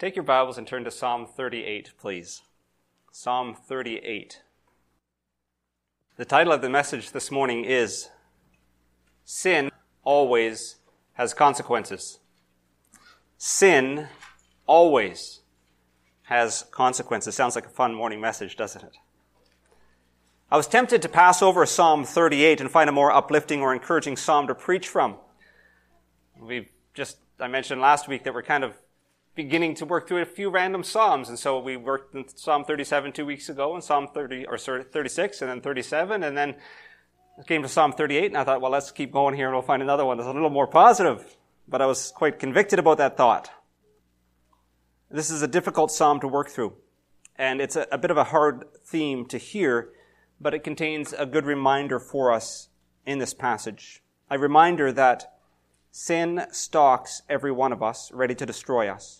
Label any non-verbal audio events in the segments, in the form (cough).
Take your Bibles and turn to Psalm 38, please. Psalm 38. The title of the message this morning is Sin Always Has Consequences. Sin always has consequences. Sounds like a fun morning message, doesn't it? I was tempted to pass over Psalm 38 and find a more uplifting or encouraging psalm to preach from. We've just, I mentioned last week that we're kind of beginning to work through a few random Psalms. And so we worked in Psalm 37 two weeks ago and Psalm 30, or 36 and then 37. And then came to Psalm 38 and I thought, well, let's keep going here and we'll find another one that's a little more positive. But I was quite convicted about that thought. This is a difficult Psalm to work through. And it's a, a bit of a hard theme to hear, but it contains a good reminder for us in this passage. A reminder that sin stalks every one of us, ready to destroy us.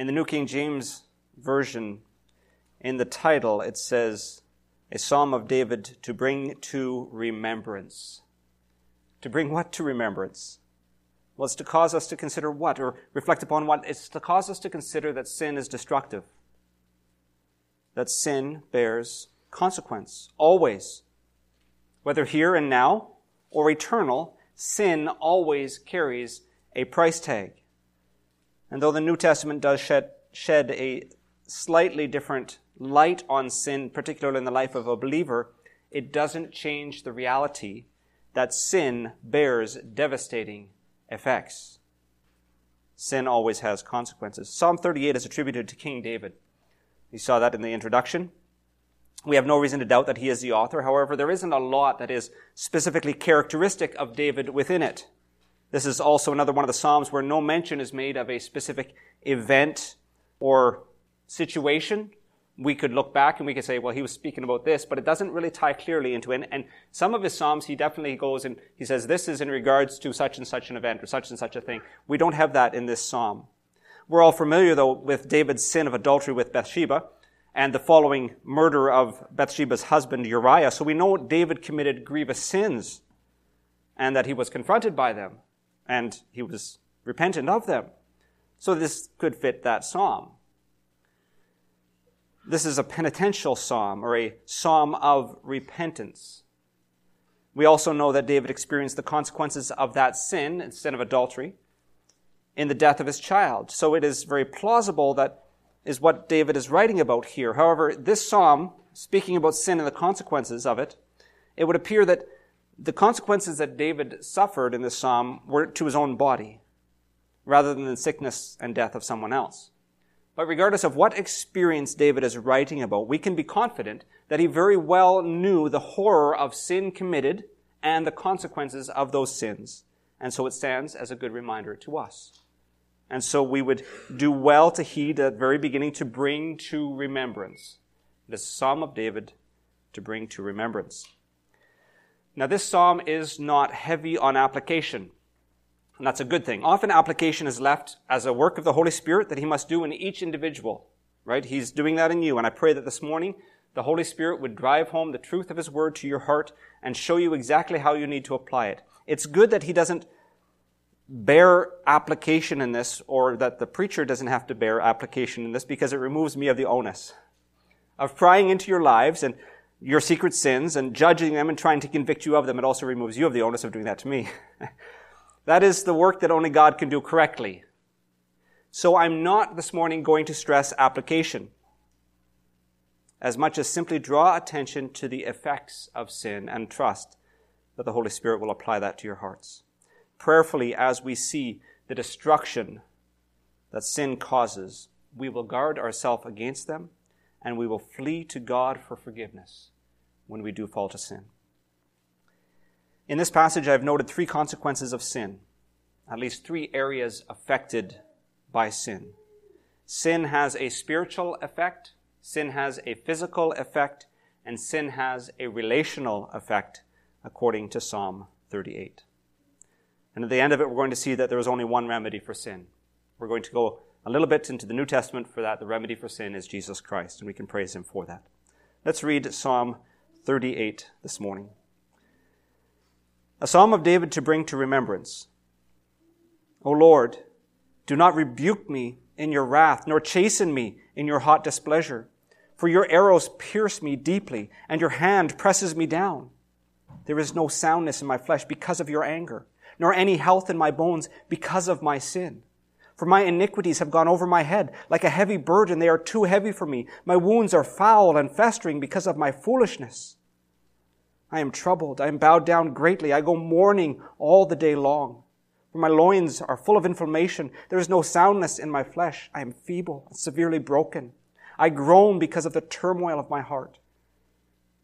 In the New King James Version, in the title, it says, A Psalm of David to bring to remembrance. To bring what to remembrance? Well, it's to cause us to consider what, or reflect upon what? It's to cause us to consider that sin is destructive. That sin bears consequence, always. Whether here and now, or eternal, sin always carries a price tag. And though the New Testament does shed, shed a slightly different light on sin, particularly in the life of a believer, it doesn't change the reality that sin bears devastating effects. Sin always has consequences. Psalm 38 is attributed to King David. You saw that in the introduction. We have no reason to doubt that he is the author. However, there isn't a lot that is specifically characteristic of David within it. This is also another one of the Psalms where no mention is made of a specific event or situation. We could look back and we could say, well, he was speaking about this, but it doesn't really tie clearly into it. And some of his Psalms, he definitely goes and he says, this is in regards to such and such an event or such and such a thing. We don't have that in this Psalm. We're all familiar, though, with David's sin of adultery with Bathsheba and the following murder of Bathsheba's husband Uriah. So we know David committed grievous sins and that he was confronted by them and he was repentant of them. So this could fit that psalm. This is a penitential psalm or a psalm of repentance. We also know that David experienced the consequences of that sin, sin of adultery, in the death of his child. So it is very plausible that is what David is writing about here. However, this psalm, speaking about sin and the consequences of it, it would appear that the consequences that David suffered in this psalm were to his own body, rather than the sickness and death of someone else. But regardless of what experience David is writing about, we can be confident that he very well knew the horror of sin committed and the consequences of those sins. And so it stands as a good reminder to us. And so we would do well to heed at the very beginning to bring to remembrance. The Psalm of David to bring to remembrance. Now, this psalm is not heavy on application. And that's a good thing. Often application is left as a work of the Holy Spirit that He must do in each individual, right? He's doing that in you. And I pray that this morning the Holy Spirit would drive home the truth of His Word to your heart and show you exactly how you need to apply it. It's good that He doesn't bear application in this or that the preacher doesn't have to bear application in this because it removes me of the onus of prying into your lives and your secret sins and judging them and trying to convict you of them, it also removes you of the onus of doing that to me. (laughs) that is the work that only God can do correctly. So I'm not this morning going to stress application as much as simply draw attention to the effects of sin and trust that the Holy Spirit will apply that to your hearts. Prayerfully, as we see the destruction that sin causes, we will guard ourselves against them and we will flee to God for forgiveness when we do fall to sin. In this passage, I've noted three consequences of sin, at least three areas affected by sin. Sin has a spiritual effect, sin has a physical effect, and sin has a relational effect, according to Psalm 38. And at the end of it, we're going to see that there is only one remedy for sin. We're going to go a little bit into the New Testament for that. The remedy for sin is Jesus Christ, and we can praise Him for that. Let's read Psalm 38 this morning. A psalm of David to bring to remembrance. O Lord, Do not rebuke me in your wrath, nor chasten me in your hot displeasure. For your arrows pierce me deeply, and your hand presses me down. There is no soundness in my flesh because of your anger, nor any health in my bones because of my sin. For my iniquities have gone over my head like a heavy burden. They are too heavy for me. My wounds are foul and festering because of my foolishness. I am troubled. I am bowed down greatly. I go mourning all the day long. For my loins are full of inflammation. There is no soundness in my flesh. I am feeble and severely broken. I groan because of the turmoil of my heart.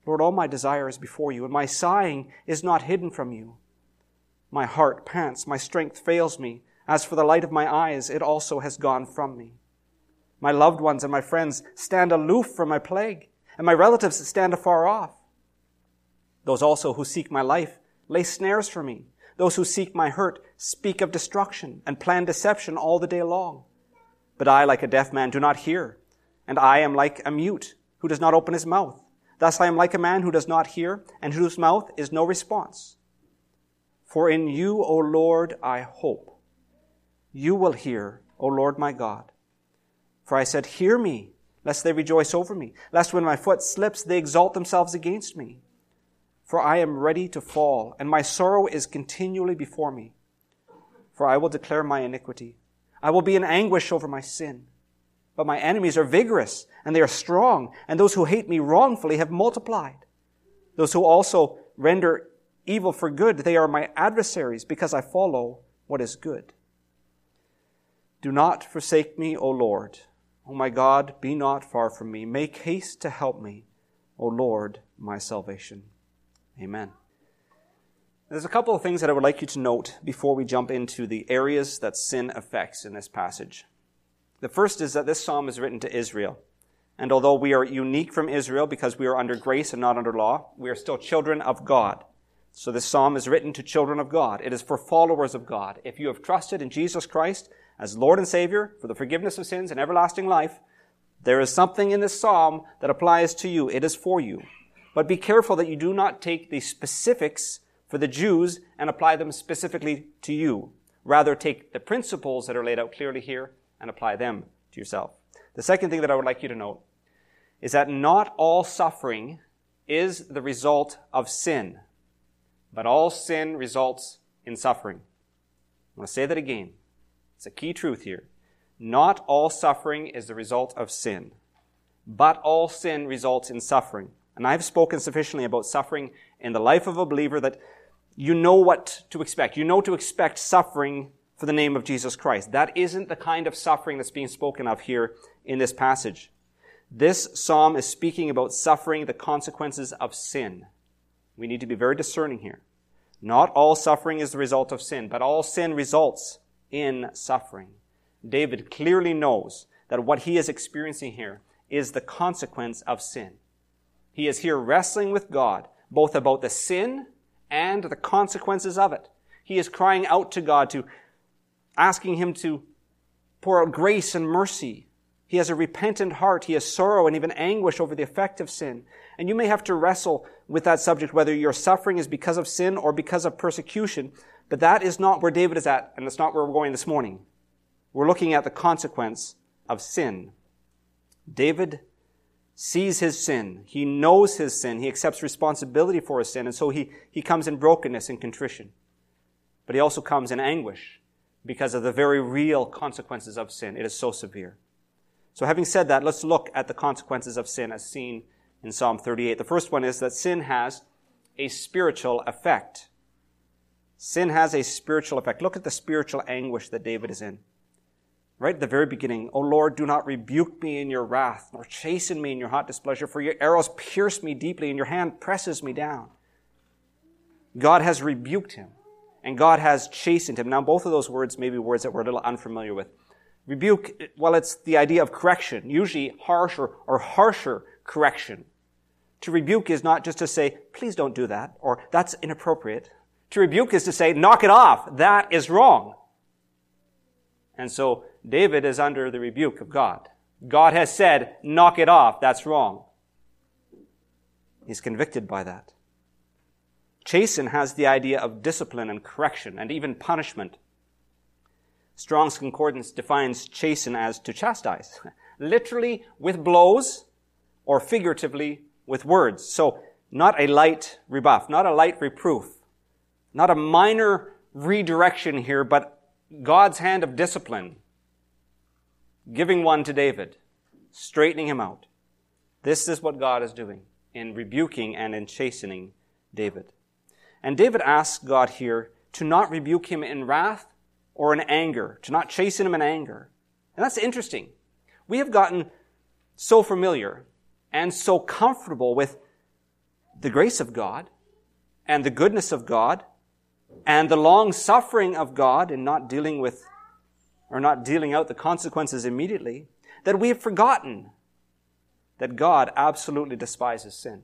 Lord, all my desire is before you, and my sighing is not hidden from you. My heart pants, my strength fails me. As for the light of my eyes, it also has gone from me. My loved ones and my friends stand aloof from my plague, and my relatives stand afar off. Those also who seek my life lay snares for me. Those who seek my hurt speak of destruction and plan deception all the day long. But I, like a deaf man, do not hear, and I am like a mute who does not open his mouth. Thus I am like a man who does not hear and whose mouth is no response. For in you, O Lord, I hope. You will hear, O Lord my God. For I said, Hear me, lest they rejoice over me, lest when my foot slips they exalt themselves against me. For I am ready to fall, and my sorrow is continually before me. For I will declare my iniquity. I will be in anguish over my sin. But my enemies are vigorous and they are strong, and those who hate me wrongfully have multiplied. Those who also render evil for good, they are my adversaries because I follow what is good. Do not forsake me, O Lord. O my God, be not far from me. Make haste to help me, O Lord, my salvation. Amen. There's a couple of things that I would like you to note before we jump into the areas that sin affects in this passage. The first is that this psalm is written to Israel. And although we are unique from Israel because we are under grace and not under law, we are still children of God. So this psalm is written to children of God. It is for followers of God. If you have trusted in Jesus Christ as Lord and Savior for the forgiveness of sins and everlasting life, there is something in this psalm that applies to you. It is for you. But be careful that you do not take the specifics for the Jews and apply them specifically to you. Rather, take the principles that are laid out clearly here and apply them to yourself. The second thing that I would like you to note is that not all suffering is the result of sin, but all sin results in suffering. I want to say that again. It's a key truth here. Not all suffering is the result of sin, but all sin results in suffering. And I've spoken sufficiently about suffering in the life of a believer that you know what to expect. You know to expect suffering for the name of Jesus Christ. That isn't the kind of suffering that's being spoken of here in this passage. This psalm is speaking about suffering the consequences of sin. We need to be very discerning here. Not all suffering is the result of sin, but all sin results in suffering. David clearly knows that what he is experiencing here is the consequence of sin. He is here wrestling with God, both about the sin and the consequences of it. He is crying out to God to asking him to pour out grace and mercy. He has a repentant heart. He has sorrow and even anguish over the effect of sin. And you may have to wrestle with that subject, whether your suffering is because of sin or because of persecution. But that is not where David is at, and that's not where we're going this morning. We're looking at the consequence of sin. David sees his sin. He knows his sin. He accepts responsibility for his sin. And so he, he comes in brokenness and contrition. But he also comes in anguish because of the very real consequences of sin. It is so severe. So having said that, let's look at the consequences of sin as seen in Psalm 38. The first one is that sin has a spiritual effect. Sin has a spiritual effect. Look at the spiritual anguish that David is in. Right at the very beginning, O Lord, do not rebuke me in your wrath, nor chasten me in your hot displeasure, for your arrows pierce me deeply, and your hand presses me down. God has rebuked him, and God has chastened him. Now, both of those words may be words that we're a little unfamiliar with. Rebuke, well, it's the idea of correction, usually harsher or harsher correction. To rebuke is not just to say, please don't do that, or that's inappropriate. To rebuke is to say, knock it off. That is wrong. And so David is under the rebuke of God. God has said, knock it off. That's wrong. He's convicted by that. Chasten has the idea of discipline and correction and even punishment. Strong's Concordance defines chasten as to chastise, (laughs) literally with blows or figuratively with words. So not a light rebuff, not a light reproof, not a minor redirection here, but God's hand of discipline, giving one to David, straightening him out. This is what God is doing in rebuking and in chastening David. And David asks God here to not rebuke him in wrath or in anger, to not chasten him in anger. And that's interesting. We have gotten so familiar and so comfortable with the grace of God and the goodness of God and the long suffering of God in not dealing with or not dealing out the consequences immediately that we have forgotten that God absolutely despises sin.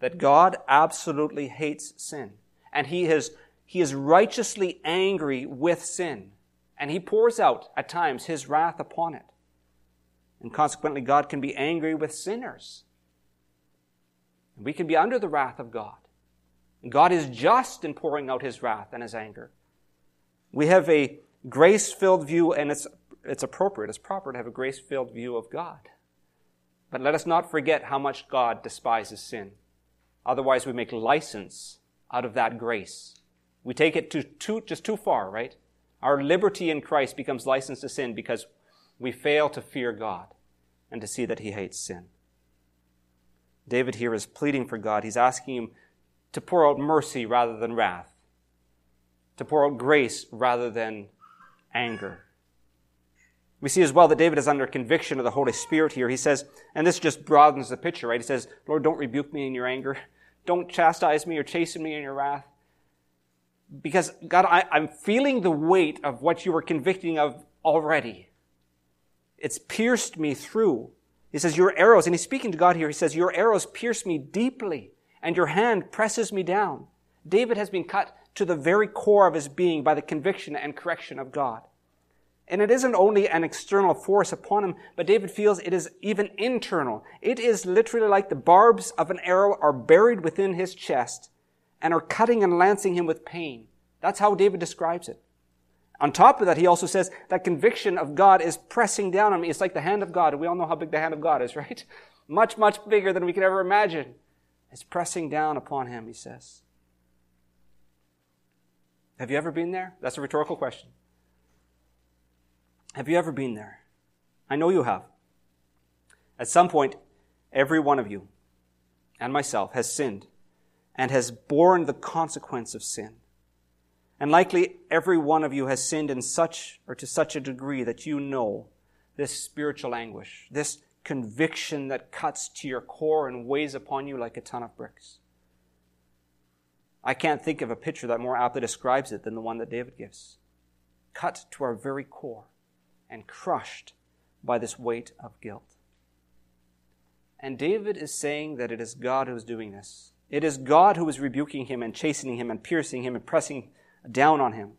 That God absolutely hates sin. And he is, he is righteously angry with sin. And he pours out at times his wrath upon it. And consequently, God can be angry with sinners. And we can be under the wrath of God. God is just in pouring out his wrath and his anger. We have a grace filled view, and it's, it's appropriate, it's proper to have a grace filled view of God. But let us not forget how much God despises sin. Otherwise, we make license out of that grace. We take it to too, just too far, right? Our liberty in Christ becomes license to sin because we fail to fear God and to see that He hates sin. David here is pleading for God. He's asking Him to pour out mercy rather than wrath, to pour out grace rather than anger. We see as well that David is under conviction of the Holy Spirit here. He says, and this just broadens the picture, right? He says, Lord, don't rebuke me in your anger. Don't chastise me or chasten me in your wrath. Because, God, I, I'm feeling the weight of what you were convicting of already. It's pierced me through. He says, Your arrows, and he's speaking to God here, he says, Your arrows pierce me deeply, and your hand presses me down. David has been cut to the very core of his being by the conviction and correction of God. And it isn't only an external force upon him, but David feels it is even internal. It is literally like the barbs of an arrow are buried within his chest and are cutting and lancing him with pain. That's how David describes it. On top of that, he also says that conviction of God is pressing down on me. It's like the hand of God. We all know how big the hand of God is, (laughs) right? Much, much bigger than we could ever imagine. It's pressing down upon him, he says. Have you ever been there? That's a rhetorical question. Have you ever been there? I know you have. At some point, every one of you and myself has sinned and has borne the consequence of sin. And likely every one of you has sinned in such or to such a degree that you know this spiritual anguish, this conviction that cuts to your core and weighs upon you like a ton of bricks. I can't think of a picture that more aptly describes it than the one that David gives. Cut to our very core and crushed by this weight of guilt. And David is saying that it is God who is doing this. It is God who is rebuking him and chastening him and piercing him and pressing down on him.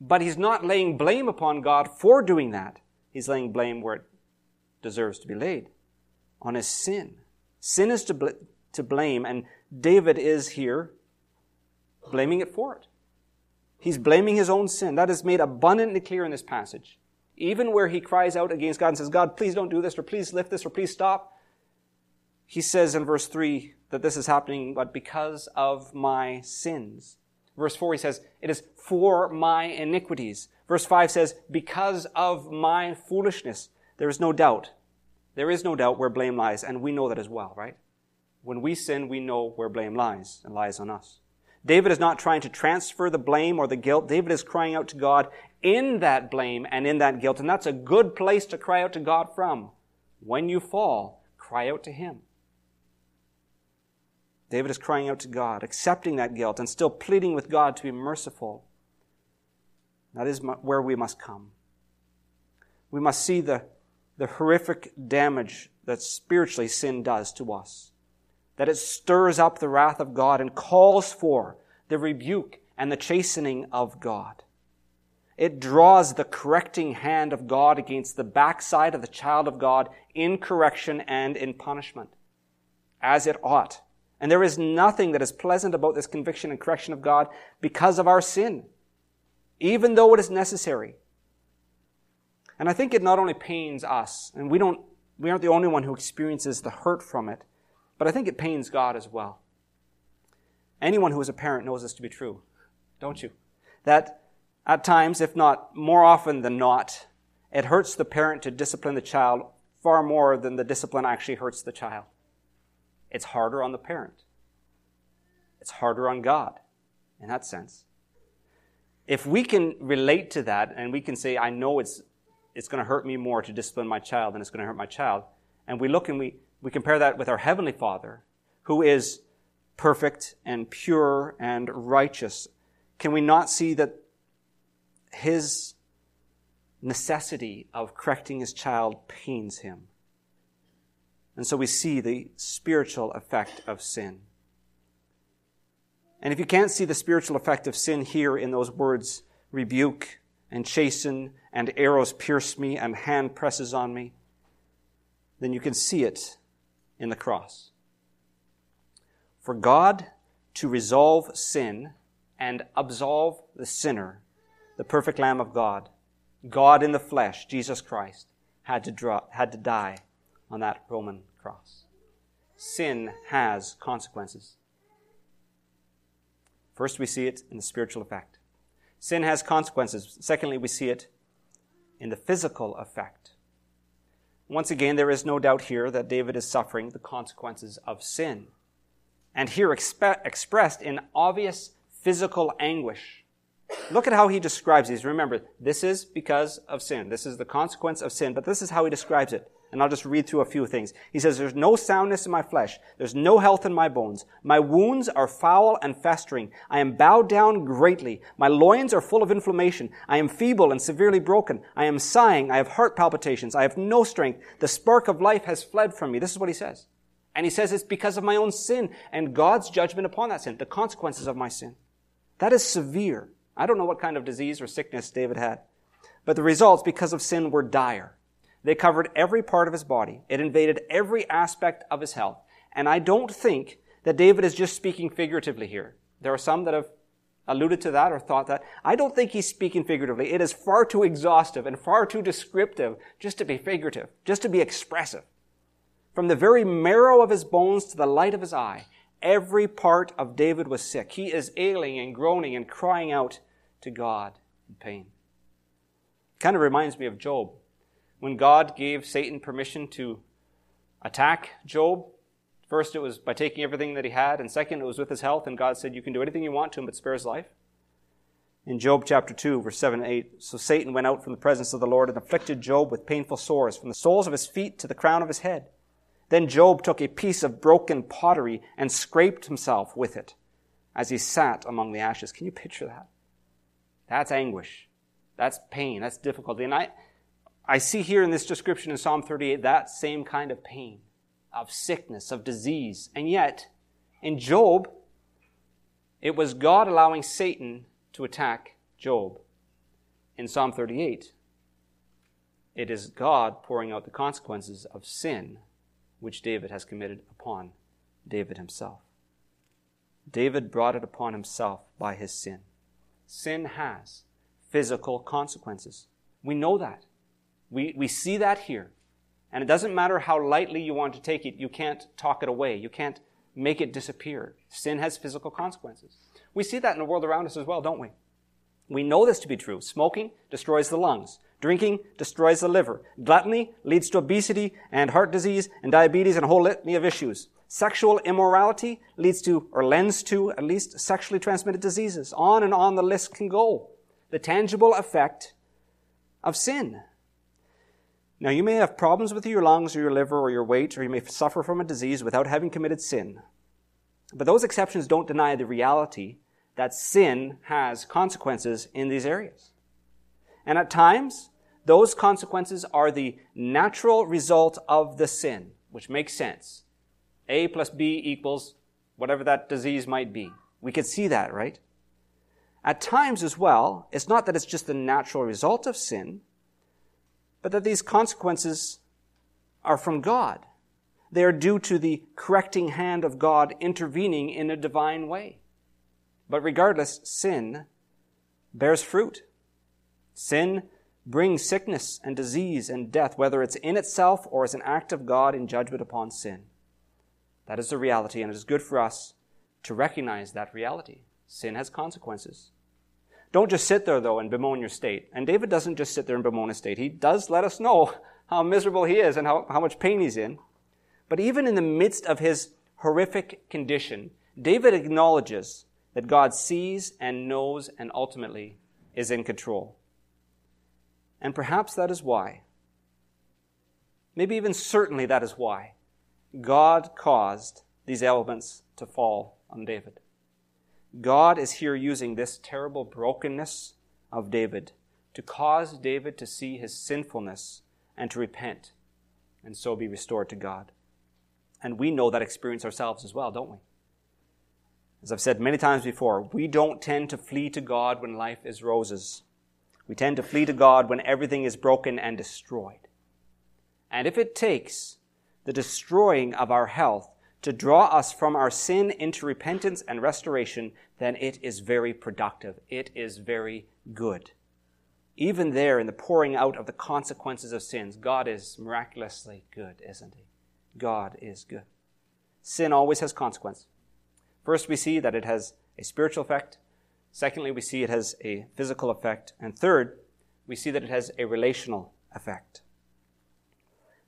But he's not laying blame upon God for doing that. He's laying blame where it deserves to be laid on his sin. Sin is to, bl- to blame, and David is here blaming it for it. He's blaming his own sin. That is made abundantly clear in this passage. Even where he cries out against God and says, God, please don't do this, or please lift this, or please stop, he says in verse 3 that this is happening, but because of my sins. Verse 4, he says, It is for my iniquities. Verse 5 says, Because of my foolishness. There is no doubt. There is no doubt where blame lies, and we know that as well, right? When we sin, we know where blame lies, and lies on us. David is not trying to transfer the blame or the guilt. David is crying out to God in that blame and in that guilt. And that's a good place to cry out to God from. When you fall, cry out to Him. David is crying out to God, accepting that guilt, and still pleading with God to be merciful. That is where we must come. We must see the, the horrific damage that spiritually sin does to us. That it stirs up the wrath of God and calls for the rebuke and the chastening of God. It draws the correcting hand of God against the backside of the child of God in correction and in punishment, as it ought. And there is nothing that is pleasant about this conviction and correction of God because of our sin. Even though it is necessary, And I think it not only pains us, and we don't, we aren't the only one who experiences the hurt from it, but I think it pains God as well. Anyone who is a parent knows this to be true, don't you? That at times, if not more often than not, it hurts the parent to discipline the child far more than the discipline actually hurts the child. It's harder on the parent. It's harder on God in that sense. If we can relate to that and we can say, I know it's, it's going to hurt me more to discipline my child than it's going to hurt my child, and we look and we, we compare that with our Heavenly Father, who is perfect and pure and righteous, can we not see that His necessity of correcting His child pains Him? And so we see the spiritual effect of sin. And if you can't see the spiritual effect of sin here in those words, rebuke and chasten and arrows pierce me and hand presses on me, then you can see it in the cross. For God to resolve sin and absolve the sinner, the perfect Lamb of God, God in the flesh, Jesus Christ, had to, draw, had to die on that Roman cross. Sin has consequences. First, we see it in the spiritual effect. Sin has consequences. Secondly, we see it in the physical effect. Once again, there is no doubt here that David is suffering the consequences of sin. And here expe- expressed in obvious physical anguish. Look at how he describes these. Remember, this is because of sin. This is the consequence of sin, but this is how he describes it. And I'll just read through a few things. He says, There's no soundness in my flesh. There's no health in my bones. My wounds are foul and festering. I am bowed down greatly. My loins are full of inflammation. I am feeble and severely broken. I am sighing. I have heart palpitations. I have no strength. The spark of life has fled from me. This is what he says. And he says it's because of my own sin and God's judgment upon that sin, the consequences of my sin. That is severe. I don't know what kind of disease or sickness David had, but the results because of sin were dire. They covered every part of his body. It invaded every aspect of his health. And I don't think that David is just speaking figuratively here. There are some that have alluded to that or thought that. I don't think he's speaking figuratively. It is far too exhaustive and far too descriptive just to be figurative, just to be expressive. From the very marrow of his bones to the light of his eye, every part of David was sick. He is ailing and groaning and crying out to God in pain. It Kind of reminds me of Job when God gave Satan permission to attack Job. First, it was by taking everything that he had, and second, it was with his health, and God said, You can do anything you want to him, but spare his life. In Job chapter 2, verse 7 and 8, so Satan went out from the presence of the Lord and afflicted Job with painful sores, from the soles of his feet to the crown of his head. Then Job took a piece of broken pottery and scraped himself with it as he sat among the ashes. Can you picture that? That's anguish. That's pain. That's difficulty. And I, I see here in this description in Psalm 38 that same kind of pain, of sickness, of disease. And yet, in Job, it was God allowing Satan to attack Job. In Psalm 38, it is God pouring out the consequences of sin which David has committed upon David himself. David brought it upon himself by his sin. Sin has physical consequences. We know that. We, we see that here. And it doesn't matter how lightly you want to take it, you can't talk it away. You can't make it disappear. Sin has physical consequences. We see that in the world around us as well, don't we? We know this to be true. Smoking destroys the lungs. Drinking destroys the liver. Gluttony leads to obesity and heart disease and diabetes and a whole litany of issues. Sexual immorality leads to, or lends to, at least sexually transmitted diseases. On and on the list can go. The tangible effect of sin. Now, you may have problems with your lungs or your liver or your weight, or you may suffer from a disease without having committed sin. But those exceptions don't deny the reality that sin has consequences in these areas. And at times, those consequences are the natural result of the sin, which makes sense. A plus B equals whatever that disease might be. We could see that, right? At times as well, it's not that it's just the natural result of sin, but that these consequences are from God. They are due to the correcting hand of God intervening in a divine way. But regardless, sin bears fruit. Sin brings sickness and disease and death, whether it's in itself or as an act of God in judgment upon sin. That is the reality, and it is good for us to recognize that reality. Sin has consequences. Don't just sit there, though, and bemoan your state. And David doesn't just sit there and bemoan his state. He does let us know (laughs) how miserable he is and how, how much pain he's in. But even in the midst of his horrific condition, David acknowledges that God sees and knows and ultimately is in control. And perhaps that is why, maybe even certainly that is why, God caused these elements to fall on David. God is here using this terrible brokenness of David to cause David to see his sinfulness and to repent and so be restored to God. And we know that experience ourselves as well, don't we? As I've said many times before, we don't tend to flee to God when life is roses. We tend to flee to God when everything is broken and destroyed. And if it takes the destroying of our health to draw us from our sin into repentance and restoration, then it is very productive. It is very good. Even there, in the pouring out of the consequences of sins, God is miraculously good, isn't He? God is good. Sin always has consequence. First, we see that it has a spiritual effect. Secondly, we see it has a physical effect. And third, we see that it has a relational effect.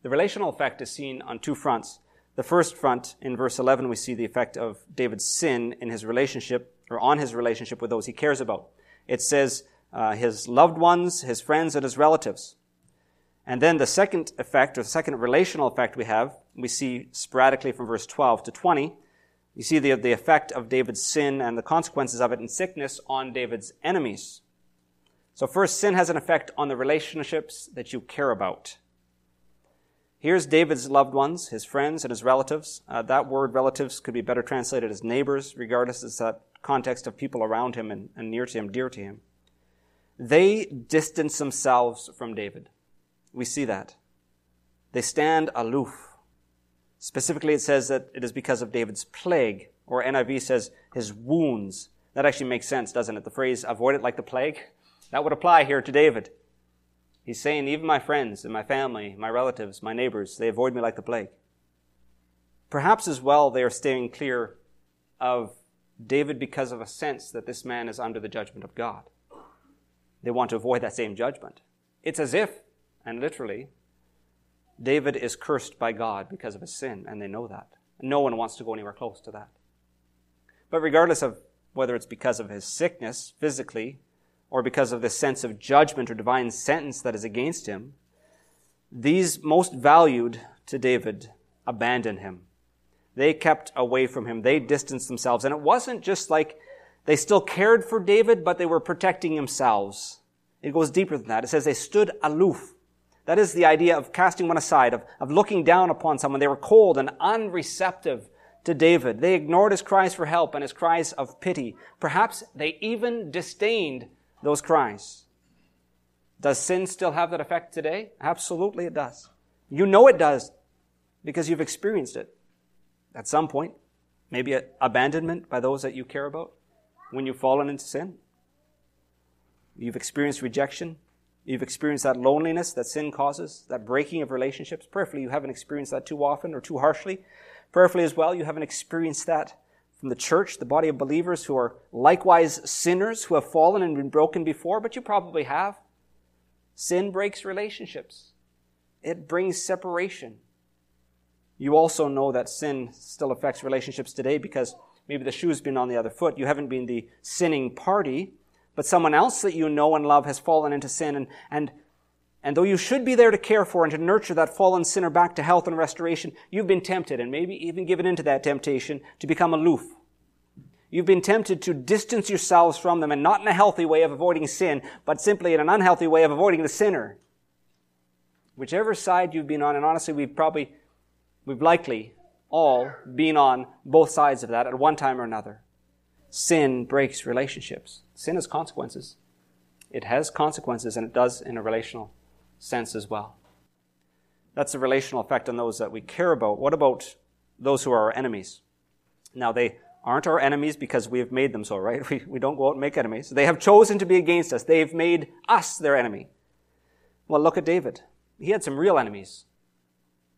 The relational effect is seen on two fronts. The first front, in verse 11, we see the effect of David's sin in his relationship, or on his relationship with those he cares about. It says, uh, his loved ones, his friends, and his relatives. And then the second effect, or the second relational effect we have, we see sporadically from verse 12 to 20. You see the, the effect of David's sin and the consequences of it in sickness on David's enemies. So first, sin has an effect on the relationships that you care about. Here's David's loved ones, his friends, and his relatives. Uh, that word relatives could be better translated as neighbors, regardless of that context of people around him and, and near to him, dear to him. They distance themselves from David. We see that. They stand aloof. Specifically, it says that it is because of David's plague, or NIV says his wounds. That actually makes sense, doesn't it? The phrase, avoid it like the plague. That would apply here to David. He's saying, even my friends and my family, my relatives, my neighbors, they avoid me like the plague. Perhaps as well, they are staying clear of David because of a sense that this man is under the judgment of God. They want to avoid that same judgment. It's as if, and literally, David is cursed by God because of his sin, and they know that. No one wants to go anywhere close to that. But regardless of whether it's because of his sickness physically or because of the sense of judgment or divine sentence that is against him, these most valued to David abandon him. They kept away from him. They distanced themselves. And it wasn't just like they still cared for David, but they were protecting themselves. It goes deeper than that. It says they stood aloof. That is the idea of casting one aside, of, of looking down upon someone. They were cold and unreceptive to David. They ignored his cries for help and his cries of pity. Perhaps they even disdained those cries. Does sin still have that effect today? Absolutely it does. You know it does because you've experienced it at some point. Maybe abandonment by those that you care about when you've fallen into sin. You've experienced rejection. You've experienced that loneliness that sin causes, that breaking of relationships. Prayerfully, you haven't experienced that too often or too harshly. Prayerfully as well, you haven't experienced that from the church, the body of believers who are likewise sinners who have fallen and been broken before, but you probably have. Sin breaks relationships. It brings separation. You also know that sin still affects relationships today because maybe the shoe's been on the other foot. You haven't been the sinning party, but someone else that you know and love has fallen into sin and, and and though you should be there to care for and to nurture that fallen sinner back to health and restoration, you've been tempted and maybe even given into that temptation to become aloof. You've been tempted to distance yourselves from them and not in a healthy way of avoiding sin, but simply in an unhealthy way of avoiding the sinner. Whichever side you've been on, and honestly, we've probably, we've likely all been on both sides of that at one time or another. Sin breaks relationships. Sin has consequences. It has consequences, and it does in a relational sense as well. That's the relational effect on those that we care about. What about those who are our enemies? Now, they aren't our enemies because we have made them so, right? (laughs) We, we don't go out and make enemies. They have chosen to be against us. They've made us their enemy. Well, look at David. He had some real enemies.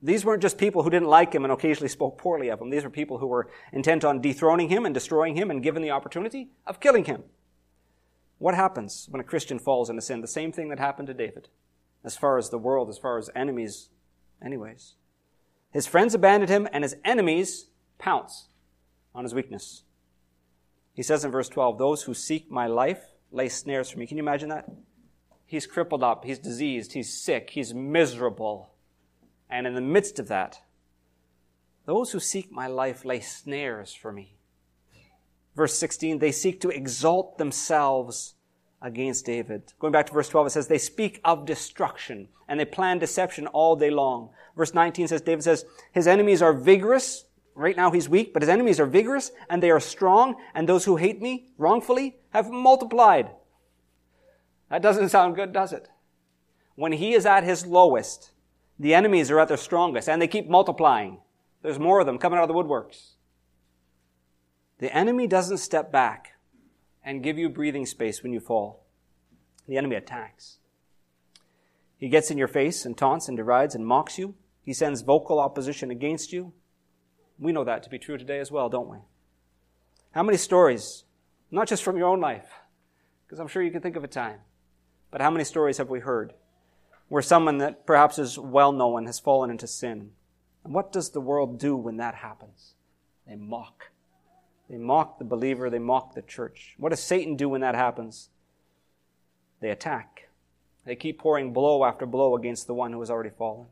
These weren't just people who didn't like him and occasionally spoke poorly of him. These were people who were intent on dethroning him and destroying him and given the opportunity of killing him. What happens when a Christian falls into sin? The same thing that happened to David, as far as the world, as far as enemies, anyways. His friends abandoned him, and his enemies pounce on his weakness. He says in verse 12, Those who seek my life lay snares for me. Can you imagine that? He's crippled up, he's diseased, he's sick, he's miserable. And in the midst of that, those who seek my life lay snares for me. Verse 16, they seek to exalt themselves against David. Going back to verse 12, it says, they speak of destruction and they plan deception all day long. Verse 19 says, David says, his enemies are vigorous. Right now he's weak, but his enemies are vigorous and they are strong, and those who hate me wrongfully have multiplied. That doesn't sound good, does it? When he is at his lowest, the enemies are at their strongest, and they keep multiplying. There's more of them coming out of the woodworks. The enemy doesn't step back and give you breathing space when you fall. The enemy attacks. He gets in your face and taunts and derides and mocks you. He sends vocal opposition against you. We know that to be true today as well, don't we? How many stories, not just from your own life, because I'm sure you can think of a time, but how many stories have we heard where someone that perhaps is well known has fallen into sin? And what does the world do when that happens? They mock. They mock the believer, they mock the church. What does Satan do when that happens? They attack. They keep pouring blow after blow against the one who has already fallen.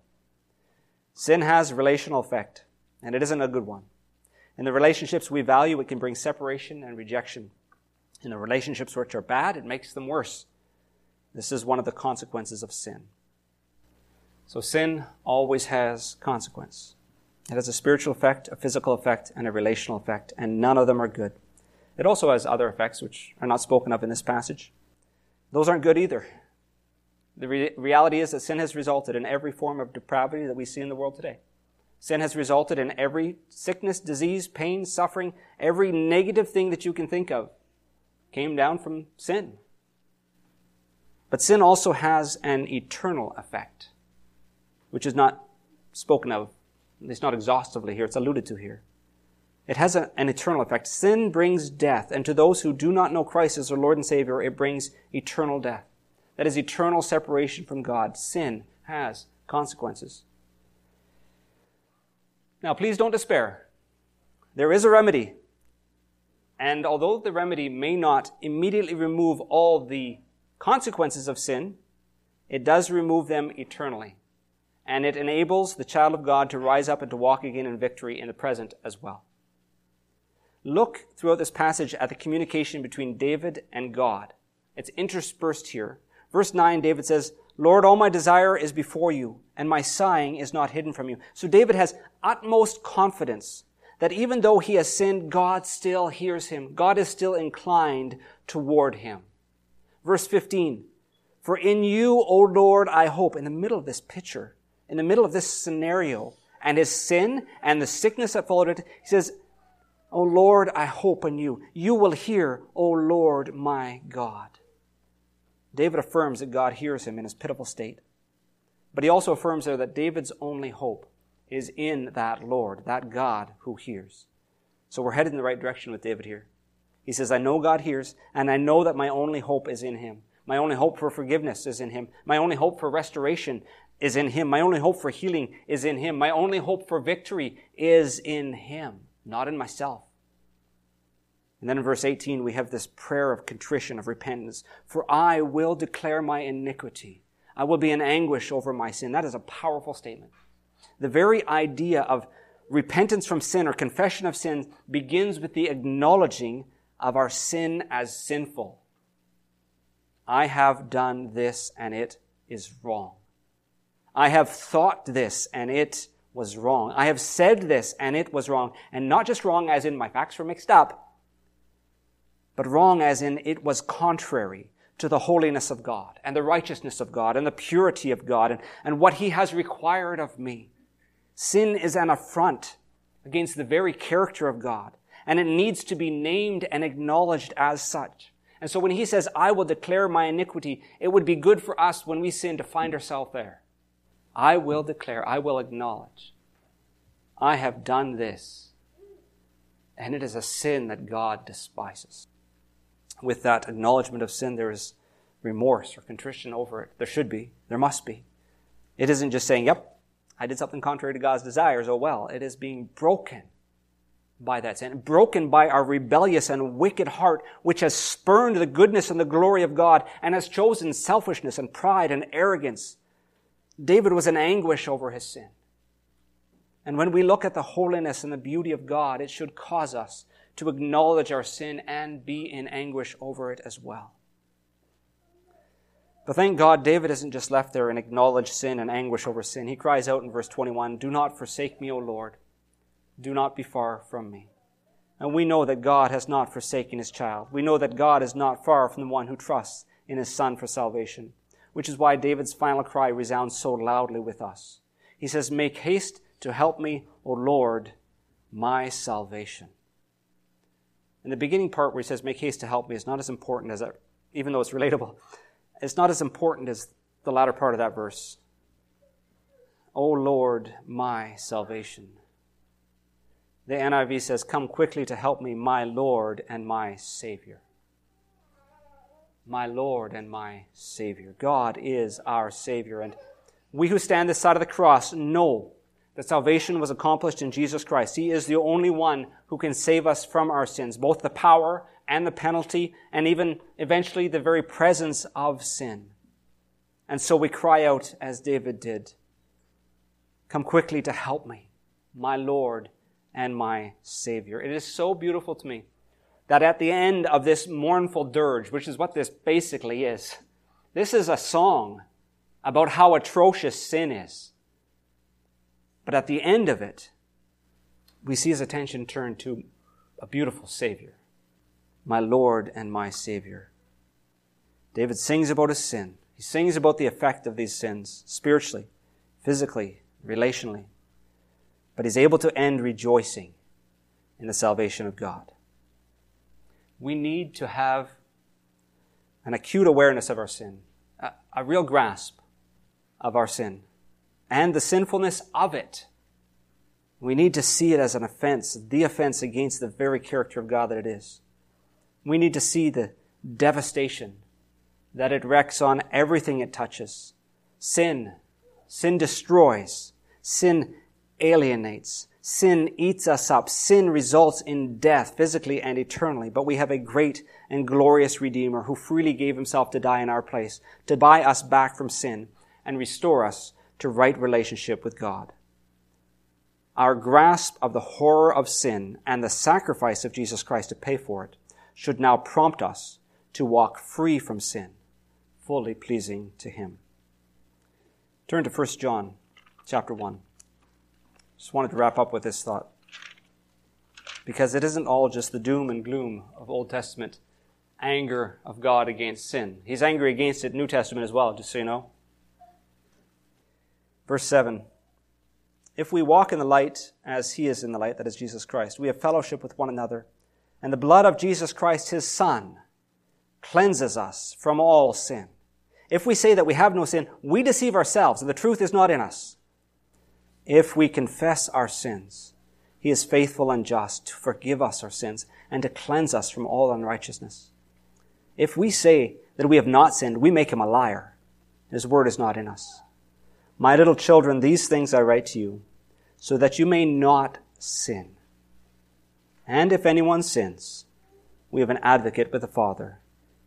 Sin has relational effect, and it isn't a good one. In the relationships we value, it can bring separation and rejection. In the relationships which are bad, it makes them worse. This is one of the consequences of sin. So sin always has consequence. It has a spiritual effect, a physical effect, and a relational effect, and none of them are good. It also has other effects which are not spoken of in this passage. Those aren't good either. The re- reality is that sin has resulted in every form of depravity that we see in the world today. Sin has resulted in every sickness, disease, pain, suffering, every negative thing that you can think of came down from sin. But sin also has an eternal effect, which is not spoken of, least not exhaustively here, it's alluded to here. It has a, an eternal effect. Sin brings death, and to those who do not know Christ as their Lord and Savior, it brings eternal death. That is eternal separation from God. Sin has consequences. Now, please don't despair. There is a remedy. And although the remedy may not immediately remove all the consequences of sin, it does remove them eternally. And it enables the child of God to rise up and to walk again in victory in the present as well. Look throughout this passage at the communication between David and God. It's interspersed here. Verse 9, David says, Lord, all my desire is before you, and my sighing is not hidden from you. So David has utmost confidence that even though he has sinned, God still hears him. God is still inclined toward him. Verse 15, For in you, O Lord, I hope. In the middle of this picture, in the middle of this scenario, and his sin and the sickness that followed it, he says, O Lord, I hope in you. You will hear, O Lord, my God. David affirms that God hears him in his pitiful state. But he also affirms there that David's only hope is in that Lord, that God who hears. So we're headed in the right direction with David here. He says, I know God hears, and I know that my only hope is in Him. My only hope for forgiveness is in Him. My only hope for restoration is in Him. My only hope for healing is in Him. My only hope for victory is in Him, not in myself. And then in verse 18, we have this prayer of contrition, of repentance. For I will declare my iniquity. I will be in anguish over my sin. That is a powerful statement. The very idea of repentance from sin or confession of sin begins with the acknowledging of our sin as sinful. I have done this and it is wrong. I have thought this and it was wrong. I have said this and it was wrong. And not just wrong as in my facts were mixed up, but wrong as in it was contrary to the holiness of God and the righteousness of God and the purity of God and, and what He has required of me. Sin is an affront against the very character of God and it needs to be named and acknowledged as such. And so when he says, I will declare my iniquity, it would be good for us when we sin to find ourselves there. I will declare, I will acknowledge, I have done this. And it is a sin that God despises. With that acknowledgement of sin, there is remorse or contrition over it. There should be. There must be. It isn't just saying, yep, I did something contrary to God's desires. Oh well. It is being broken by that sin, broken by our rebellious and wicked heart, which has spurned the goodness and the glory of God and has chosen selfishness and pride and arrogance. David was in anguish over his sin. And when we look at the holiness and the beauty of God, it should cause us to acknowledge our sin and be in anguish over it as well. But thank God, David isn't just left there in acknowledged sin and anguish over sin. He cries out in verse 21, Do not forsake me, O Lord. Do not be far from me. And we know that God has not forsaken his child. We know that God is not far from the one who trusts in his son for salvation, which is why David's final cry resounds so loudly with us. He says, Make haste to help me, O Lord, my salvation. And the beginning part where he says, Make haste to help me is not as important as that, even though it's relatable, it's not as important as the latter part of that verse. O Lord, my salvation. The NIV says, Come quickly to help me, my Lord and my Savior. My Lord and my Savior. God is our Savior. And we who stand this side of the cross know that salvation was accomplished in Jesus Christ. He is the only one who can save us from our sins, both the power and the penalty, and even eventually the very presence of sin. And so we cry out as David did, Come quickly to help me, my Lord and my Savior. It is so beautiful to me that at the end of this mournful dirge, which is what this basically is, this is a song about how atrocious sin is. But at the end of it, we see his attention turned to a beautiful Savior, my Lord and my Savior. David sings about his sin. He sings about the effect of these sins spiritually, physically, relationally but he's able to end rejoicing in the salvation of God. We need to have an acute awareness of our sin, a, a real grasp of our sin, and the sinfulness of it. We need to see it as an offense, the offense against the very character of God that it is. We need to see the devastation that it wrecks on everything it touches. Sin. Sin destroys. Sin alienates. Sin eats us up. Sin results in death, physically and eternally. But we have a great and glorious Redeemer who freely gave himself to die in our place, to buy us back from sin and restore us to right relationship with God. Our grasp of the horror of sin and the sacrifice of Jesus Christ to pay for it should now prompt us to walk free from sin, fully pleasing to Him. Turn to 1 John chapter 1. Just wanted to wrap up with this thought. Because it isn't all just the doom and gloom of Old Testament anger of God against sin. He's angry against it New Testament as well, just so you know. Verse 7 If we walk in the light as he is in the light, that is Jesus Christ, we have fellowship with one another, and the blood of Jesus Christ, his Son, cleanses us from all sin. If we say that we have no sin, we deceive ourselves, and the truth is not in us. If we confess our sins, he is faithful and just to forgive us our sins and to cleanse us from all unrighteousness. If we say that we have not sinned, we make him a liar. His word is not in us. My little children, these things I write to you, so that you may not sin. And if anyone sins, we have an advocate with the Father,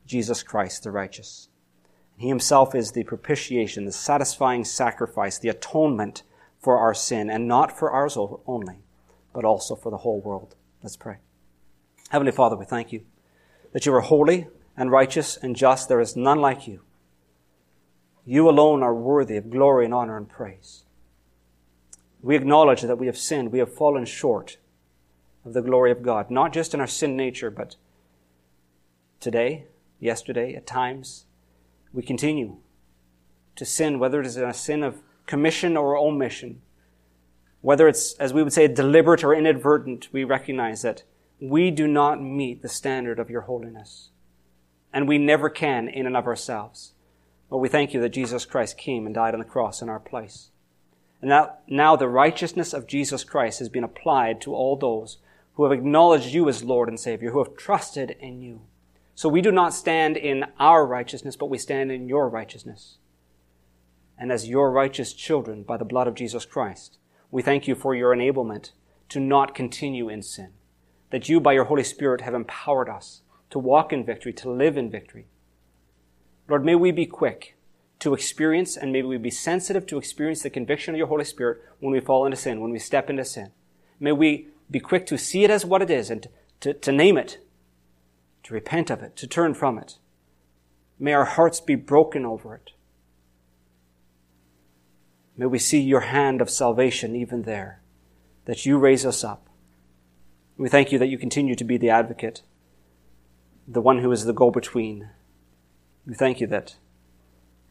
Jesus Christ the righteous. He himself is the propitiation, the satisfying sacrifice, the atonement for our sin, and not for ours only, but also for the whole world. Let's pray. Heavenly Father, we thank you that you are holy and righteous and just. There is none like you. You alone are worthy of glory and honor and praise. We acknowledge that we have sinned. We have fallen short of the glory of God, not just in our sin nature, but today, yesterday, at times. We continue to sin, whether it is in a sin of commission or omission. Whether it's, as we would say, deliberate or inadvertent, we recognize that we do not meet the standard of your holiness. and we never can in and of ourselves. But we thank you that Jesus Christ came and died on the cross in our place. And now, now the righteousness of Jesus Christ has been applied to all those who have acknowledged you as Lord and Savior, who have trusted in you. So we do not stand in our righteousness, but we stand in your righteousness. And as your righteous children by the blood of Jesus Christ, we thank you for your enablement to not continue in sin. That you, by your Holy Spirit, have empowered us to walk in victory, to live in victory. Lord, may we be quick to experience and may we be sensitive to experience the conviction of your Holy Spirit when we fall into sin, when we step into sin. May we be quick to see it as what it is and to, to name it, to repent of it, to turn from it. May our hearts be broken over it. May we see your hand of salvation even there, that you raise us up. We thank you that you continue to be the advocate, the one who is the go between. We thank you that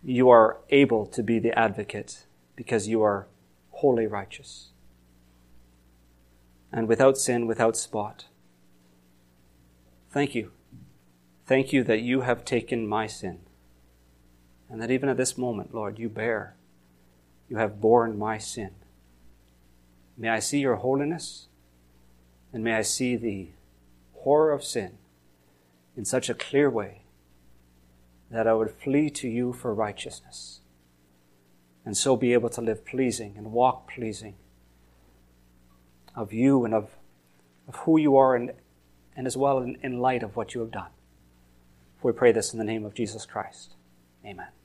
you are able to be the advocate because you are wholly righteous and without sin, without spot. Thank you. Thank you that you have taken my sin. And that even at this moment, Lord, you bear, you have borne my sin. May I see your holiness, and may I see the horror of sin in such a clear way that I would flee to you for righteousness, and so be able to live pleasing and walk pleasing of you and of, of who you are and, and as well in, in light of what you have done. We pray this in the name of Jesus Christ. Amen.